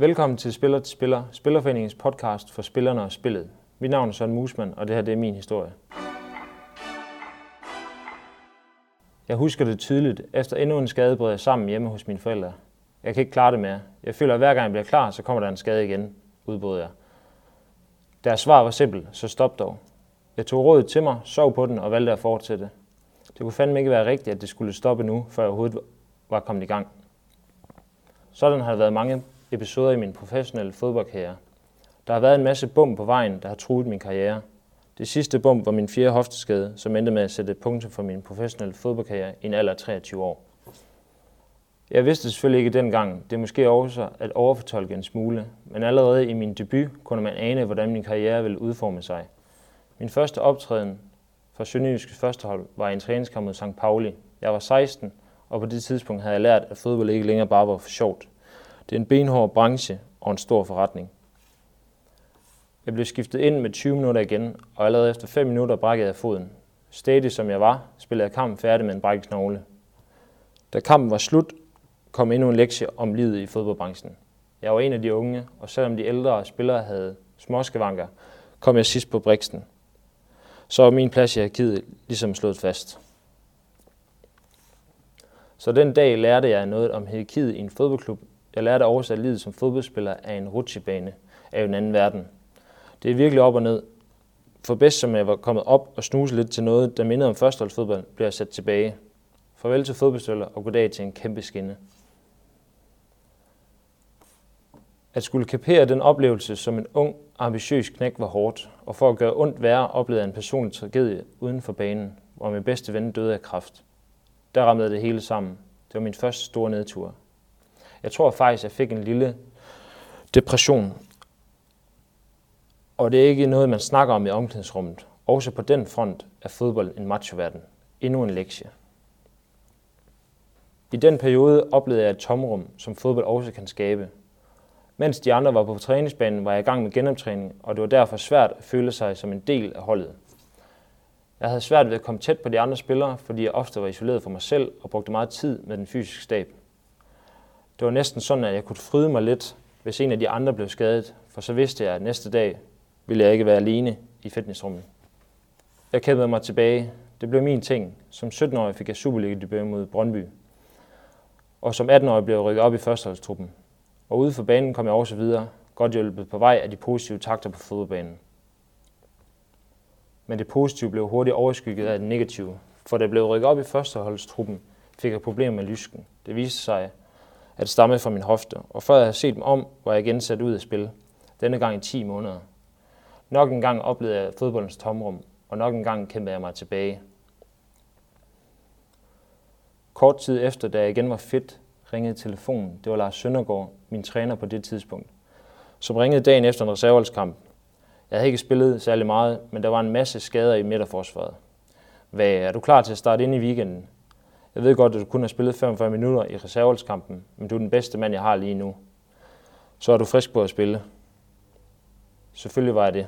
Velkommen til Spiller til Spiller, Spillerforeningens podcast for spillerne og spillet. Mit navn er Søren Musman, og det her det er min historie. Jeg husker det tydeligt. Efter endnu en skade brød jeg sammen hjemme hos mine forældre. Jeg kan ikke klare det mere. Jeg føler, at hver gang jeg bliver klar, så kommer der en skade igen, udbrød jeg. Deres svar var simpelt, så stop dog. Jeg tog rådet til mig, sov på den og valgte at fortsætte. Det kunne fandme ikke være rigtigt, at det skulle stoppe nu, før jeg overhovedet var kommet i gang. Sådan har der været mange episoder i min professionelle fodboldkarriere. Der har været en masse bum på vejen, der har truet min karriere. Det sidste bum var min fjerde hofteskade, som endte med at sætte et punktum for min professionelle fodboldkarriere i en alder af 23 år. Jeg vidste selvfølgelig ikke dengang, det er måske også at overfortolke en smule, men allerede i min debut kunne man ane, hvordan min karriere ville udforme sig. Min første optræden for Sønderjyske førstehold var i en træningskamp mod St. Pauli. Jeg var 16, og på det tidspunkt havde jeg lært, at fodbold ikke længere bare var for sjovt. Det er en benhård branche og en stor forretning. Jeg blev skiftet ind med 20 minutter igen, og allerede efter 5 minutter brækkede jeg foden. Stadig som jeg var, spillede jeg kampen færdig med en brækket knogle. Da kampen var slut, kom endnu en lektie om livet i fodboldbranchen. Jeg var en af de unge, og selvom de ældre spillere havde småskavanker, kom jeg sidst på briksten. Så var min plads i hierarkiet ligesom slået fast. Så den dag lærte jeg noget om hierarkiet i en fodboldklub. Jeg lærte at oversætte livet som fodboldspiller er en rutsjebane af en anden verden. Det er virkelig op og ned. For bedst som jeg var kommet op og snuse lidt til noget, der mindede om førsteholdsfodbold, blev jeg sat tilbage. Farvel til fodboldspiller og goddag til en kæmpe skinne. At skulle kapere den oplevelse som en ung, ambitiøs knæk var hårdt, og for at gøre ondt værre oplevede jeg en personlig tragedie uden for banen, hvor min bedste ven døde af kræft. Der ramlede det hele sammen. Det var min første store nedtur. Jeg tror faktisk, jeg fik en lille depression. Og det er ikke noget, man snakker om i omklædningsrummet. Også på den front er fodbold en machoverden. Endnu en lektie. I den periode oplevede jeg et tomrum, som fodbold også kan skabe. Mens de andre var på træningsbanen, var jeg i gang med genoptræning, og det var derfor svært at føle sig som en del af holdet. Jeg havde svært ved at komme tæt på de andre spillere, fordi jeg ofte var isoleret for mig selv og brugte meget tid med den fysiske stab. Det var næsten sådan, at jeg kunne fryde mig lidt, hvis en af de andre blev skadet, for så vidste jeg, at næste dag ville jeg ikke være alene i fitnessrummet. Jeg kæmpede mig tilbage. Det blev min ting. Som 17-årig fik jeg Superliga-debut mod Brøndby. Og som 18-årig blev jeg rykket op i førsteholdstruppen. Og ude for banen kom jeg også videre, godt hjulpet på vej af de positive takter på fodboldbanen. Men det positive blev hurtigt overskygget af det negative, for da jeg blev rykket op i førsteholdstruppen, fik jeg problemer med lysken. Det viste sig, at det fra min hofte, og før jeg havde set dem om, var jeg igen sat ud af spil. Denne gang i 10 måneder. Nok en gang oplevede jeg fodboldens tomrum, og nok en gang kæmpede jeg mig tilbage. Kort tid efter, da jeg igen var fit, ringede telefonen. Det var Lars Søndergaard, min træner på det tidspunkt, som ringede dagen efter en reserveholdskamp. Jeg havde ikke spillet særlig meget, men der var en masse skader i midterforsvaret. Hvad, er du klar til at starte ind i weekenden? Jeg ved godt, at du kun har spillet 45 minutter i reserveholdskampen, men du er den bedste mand, jeg har lige nu. Så er du frisk på at spille. Selvfølgelig var jeg det.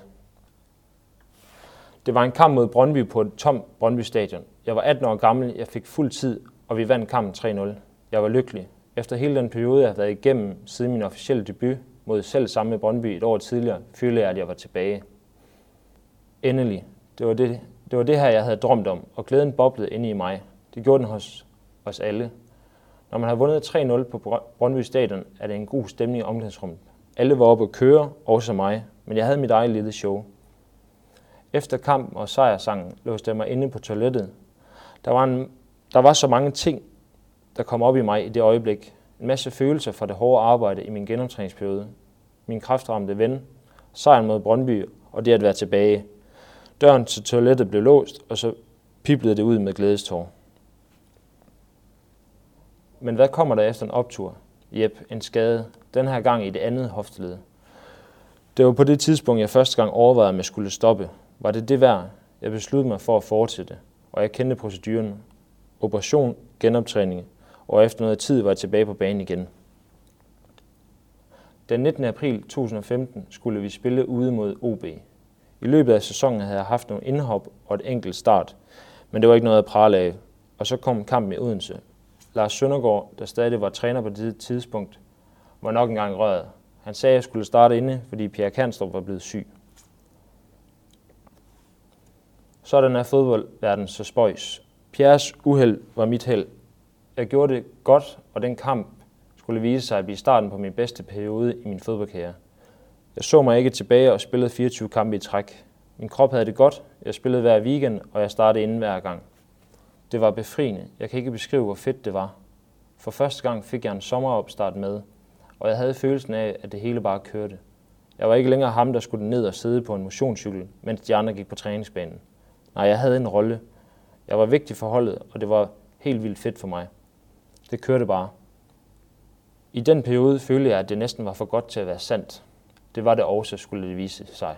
Det var en kamp mod Brøndby på et tom Brøndby stadion. Jeg var 18 år gammel, jeg fik fuld tid, og vi vandt kampen 3-0. Jeg var lykkelig. Efter hele den periode, jeg har været igennem siden min officielle debut mod selv samme Brøndby et år tidligere, følte jeg, at jeg var tilbage. Endelig. Det var det, det var det her, jeg havde drømt om, og glæden boblede inde i mig. Det gjorde den hos os alle. Når man har vundet 3-0 på Brøndby Stadion, er det en god stemning i omklædningsrummet. Alle var oppe at køre, også mig, men jeg havde mit eget lille show. Efter kampen og sejrsangen låste jeg mig inde på toilettet. Der var, en, der var så mange ting, der kom op i mig i det øjeblik. En masse følelser fra det hårde arbejde i min genoptræningsperiode. Min kraftramte ven, sejren mod Brøndby og det at være tilbage. Døren til toilettet blev låst, og så piblede det ud med glædestår. Men hvad kommer der efter en optur? Jep, en skade. Den her gang i det andet hofteled. Det var på det tidspunkt, jeg første gang overvejede, om jeg skulle stoppe. Var det det værd? Jeg besluttede mig for at fortsætte, og jeg kendte proceduren. Operation, genoptræning, og efter noget tid var jeg tilbage på banen igen. Den 19. april 2015 skulle vi spille ude mod OB. I løbet af sæsonen havde jeg haft nogle indhop og et enkelt start, men det var ikke noget at prale af. Og så kom kampen i Odense. Lars Søndergaard, der stadig var træner på det tidspunkt, var nok engang røret. Han sagde, at jeg skulle starte inde, fordi Pierre Kanstrup var blevet syg. Sådan er fodboldverden så spøjs. Pierres uheld var mit held. Jeg gjorde det godt, og den kamp skulle vise sig at blive starten på min bedste periode i min fodboldkarriere. Jeg så mig ikke tilbage og spillede 24 kampe i træk. Min krop havde det godt, jeg spillede hver weekend, og jeg startede inden hver gang. Det var befriende. Jeg kan ikke beskrive, hvor fedt det var. For første gang fik jeg en sommeropstart med, og jeg havde følelsen af, at det hele bare kørte. Jeg var ikke længere ham, der skulle ned og sidde på en motionscykel, mens de andre gik på træningsbanen. Nej, jeg havde en rolle. Jeg var vigtig for holdet, og det var helt vildt fedt for mig. Det kørte bare. I den periode følte jeg, at det næsten var for godt til at være sandt. Det var det også, skulle det vise sig.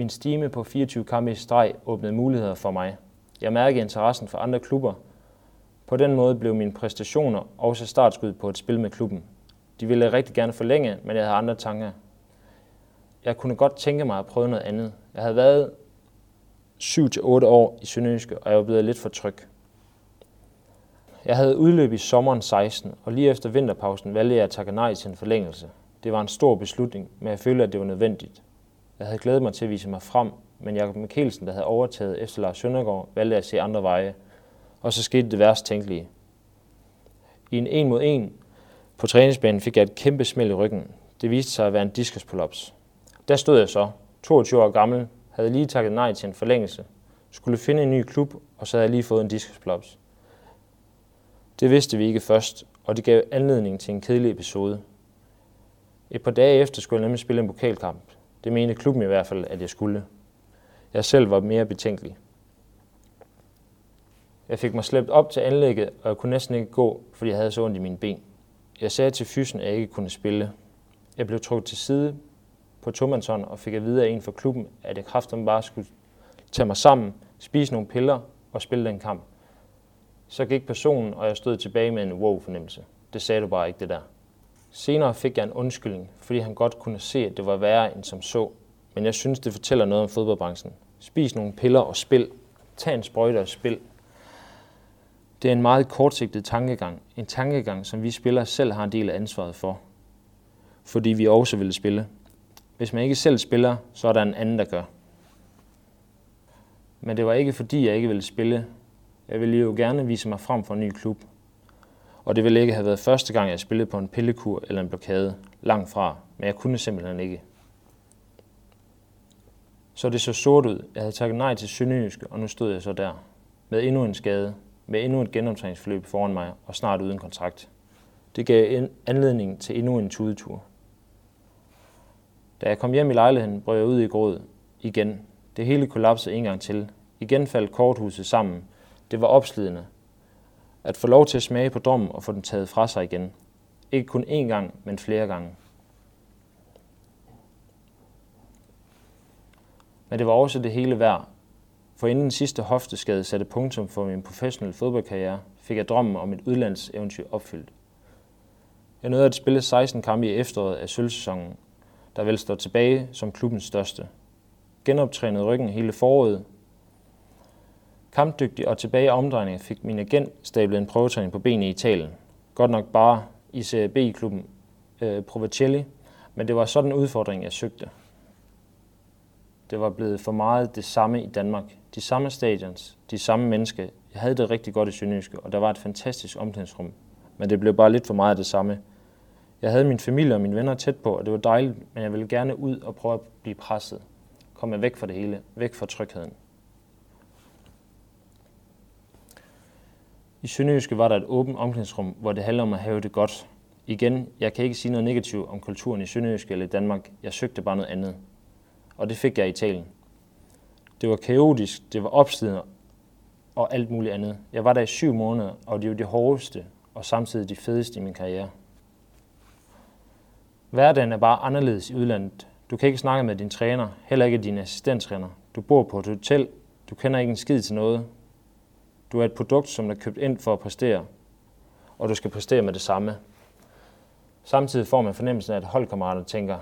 Min stime på 24 kampe i streg åbnede muligheder for mig. Jeg mærkede interessen for andre klubber. På den måde blev mine præstationer også startskud på et spil med klubben. De ville rigtig gerne forlænge, men jeg havde andre tanker. Jeg kunne godt tænke mig at prøve noget andet. Jeg havde været 7-8 år i Sønderjyske, og jeg var blevet lidt for tryg. Jeg havde udløb i sommeren 16, og lige efter vinterpausen valgte jeg at takke nej til en forlængelse. Det var en stor beslutning, men jeg følte, at det var nødvendigt. Jeg havde glædet mig til at vise mig frem, men Jakob Mikkelsen, der havde overtaget efter Lars Søndergaard, valgte at se andre veje. Og så skete det værst tænkelige. I en en mod en på træningsbanen fik jeg et kæmpe smæld i ryggen. Det viste sig at være en diskusprolaps. Der stod jeg så, 22 år gammel, havde lige takket nej til en forlængelse, skulle finde en ny klub, og så havde jeg lige fået en diskusprolaps. Det vidste vi ikke først, og det gav anledning til en kedelig episode. Et par dage efter skulle jeg nemlig spille en pokalkamp. Det mente klubben i hvert fald, at jeg skulle. Jeg selv var mere betænkelig. Jeg fik mig slæbt op til anlægget, og jeg kunne næsten ikke gå, fordi jeg havde så ondt i mine ben. Jeg sagde til fysen, at jeg ikke kunne spille. Jeg blev trukket til side på tomandshånd og fik at vide af en fra klubben, at jeg kraften bare skulle tage mig sammen, spise nogle piller og spille den kamp. Så gik personen, og jeg stod tilbage med en wow-fornemmelse. Det sagde du bare ikke, det der. Senere fik jeg en undskyldning, fordi han godt kunne se, at det var værre end som så. Men jeg synes, det fortæller noget om fodboldbranchen. Spis nogle piller og spil. Tag en sprøjte og spil. Det er en meget kortsigtet tankegang. En tankegang, som vi spillere selv har en del af ansvaret for. Fordi vi også vil spille. Hvis man ikke selv spiller, så er der en anden, der gør. Men det var ikke fordi, jeg ikke ville spille. Jeg ville jo gerne vise mig frem for en ny klub. Og det ville ikke have været første gang, jeg spillede på en pillekur eller en blokade. Langt fra, men jeg kunne simpelthen ikke. Så det så sort ud. Jeg havde taget nej til Sønderjyske, og nu stod jeg så der. Med endnu en skade, med endnu et genoptræningsforløb foran mig, og snart uden kontrakt. Det gav anledning til endnu en tudetur. Da jeg kom hjem i lejligheden, brød jeg ud i gråd igen. Det hele kollapsede en gang til. Igen faldt korthuset sammen. Det var opslidende. At få lov til at smage på drømmen og få den taget fra sig igen. Ikke kun én gang, men flere gange. Men det var også det hele værd, for inden den sidste hofteskade satte punktum for min professionelle fodboldkarriere, fik jeg drømmen om et udlandseventyr opfyldt. Jeg nåede at spille 16 kampe i efteråret af sølvsæsonen, der vel står tilbage som klubbens største. Genoptrænede ryggen hele foråret. Kampdygtig og tilbage i omdrejning fik min agent stablet en prøvetræning på benene i Italien. Godt nok bare i Serie B-klubben øh, Provacelli, men det var sådan en udfordring, jeg søgte. Det var blevet for meget det samme i Danmark. De samme stadions, de samme mennesker. Jeg havde det rigtig godt i Sønderjyske, og der var et fantastisk omklædningsrum. Men det blev bare lidt for meget af det samme. Jeg havde min familie og mine venner tæt på, og det var dejligt, men jeg ville gerne ud og prøve at blive presset. Komme væk fra det hele, væk fra trygheden. I Sønderjyske var der et åbent omklædningsrum, hvor det handler om at have det godt. Igen, jeg kan ikke sige noget negativt om kulturen i Sønderjyske eller i Danmark. Jeg søgte bare noget andet. Og det fik jeg i Italien. Det var kaotisk, det var opslidende og alt muligt andet. Jeg var der i syv måneder, og det var det hårdeste og samtidig det fedeste i min karriere. Hverdagen er bare anderledes i udlandet. Du kan ikke snakke med din træner, heller ikke din assistenttræner. Du bor på et hotel, du kender ikke en skid til noget. Du er et produkt, som er købt ind for at præstere, og du skal præstere med det samme. Samtidig får man fornemmelsen af, at holdkammeraterne tænker,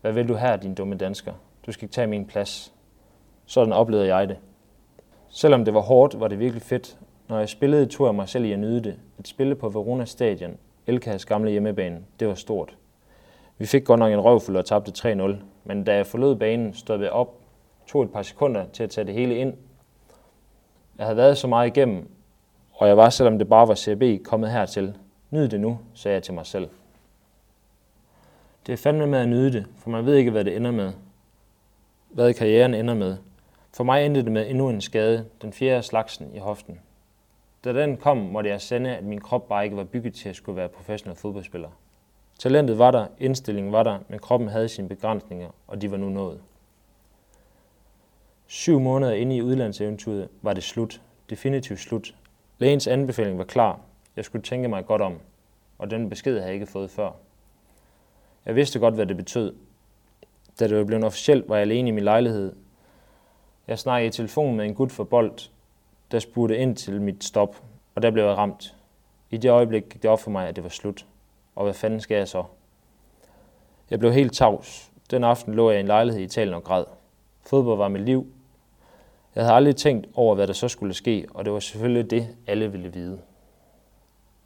hvad vil du her, din dumme dansker? Du skal ikke tage min plads. Sådan oplevede jeg det. Selvom det var hårdt, var det virkelig fedt. Når jeg spillede, tog jeg mig selv i at nyde det. At spille på Verona Stadion Elkas gamle hjemmebane, det var stort. Vi fik godt nok en røvfuld og tabte 3-0, men da jeg forlod banen, stod jeg op, tog et par sekunder til at tage det hele ind. Jeg havde været så meget igennem, og jeg var, selvom det bare var CB, kommet hertil. Nyd det nu, sagde jeg til mig selv. Det er fandme med at nyde det, for man ved ikke, hvad det ender med. Hvad karrieren ender med. For mig endte det med endnu en skade, den fjerde slagsen i hoften. Da den kom, måtte jeg sende, at min krop bare ikke var bygget til at skulle være professionel fodboldspiller. Talentet var der, indstillingen var der, men kroppen havde sine begrænsninger, og de var nu nået. Syv måneder inde i udlandseventyret var det slut. Definitivt slut. Lægens anbefaling var klar. Jeg skulle tænke mig godt om, og den besked havde jeg ikke fået før. Jeg vidste godt, hvad det betød. Da det var blevet officielt, var jeg alene i min lejlighed. Jeg snakkede i telefon med en gut for bold, der spurgte ind til mit stop, og der blev jeg ramt. I det øjeblik gik det op for mig, at det var slut. Og hvad fanden skal jeg så? Jeg blev helt tavs. Den aften lå jeg i en lejlighed i Italien og græd. Fodbold var mit liv. Jeg havde aldrig tænkt over, hvad der så skulle ske, og det var selvfølgelig det, alle ville vide.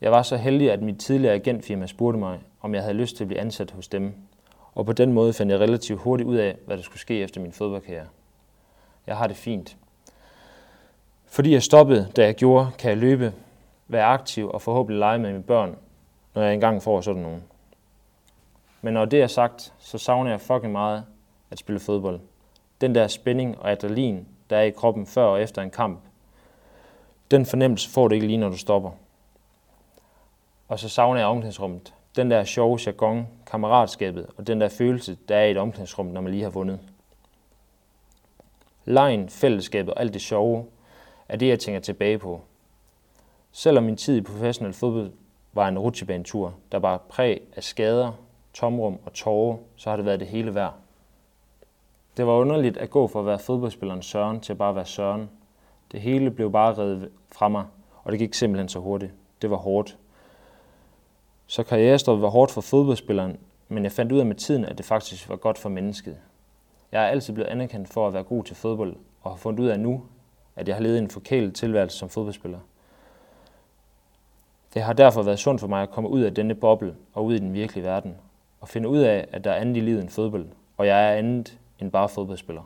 Jeg var så heldig, at mit tidligere agentfirma spurgte mig, om jeg havde lyst til at blive ansat hos dem, og på den måde fandt jeg relativt hurtigt ud af, hvad der skulle ske efter min fodboldkarriere. Jeg har det fint. Fordi jeg stoppede, da jeg gjorde, kan jeg løbe, være aktiv og forhåbentlig lege med mine børn, når jeg engang får sådan nogen. Men når det er sagt, så savner jeg fucking meget at spille fodbold. Den der spænding og adrenalin, der er i kroppen før og efter en kamp, den fornemmelse får du ikke lige, når du stopper. Og så savner jeg omklædningsrummet. Den der sjove jargon, kammeratskabet og den der følelse, der er i et omklædningsrum, når man lige har vundet. Lejen, fællesskabet og alt det sjove, er det, jeg tænker tilbage på. Selvom min tid i professionel fodbold var en rutsjebanetur, der var præg af skader, tomrum og tårer, så har det været det hele værd. Det var underligt at gå fra at være fodboldspilleren Søren til at bare være Søren. Det hele blev bare reddet fra mig, og det gik simpelthen så hurtigt. Det var hårdt. Så karrierestoppet var hårdt for fodboldspilleren, men jeg fandt ud af med tiden, at det faktisk var godt for mennesket. Jeg er altid blevet anerkendt for at være god til fodbold, og har fundet ud af nu, at jeg har levet en forkælet tilværelse som fodboldspiller. Det har derfor været sundt for mig at komme ud af denne boble og ud i den virkelige verden, og finde ud af, at der er andet i livet end fodbold, og jeg er andet end bare fodboldspiller.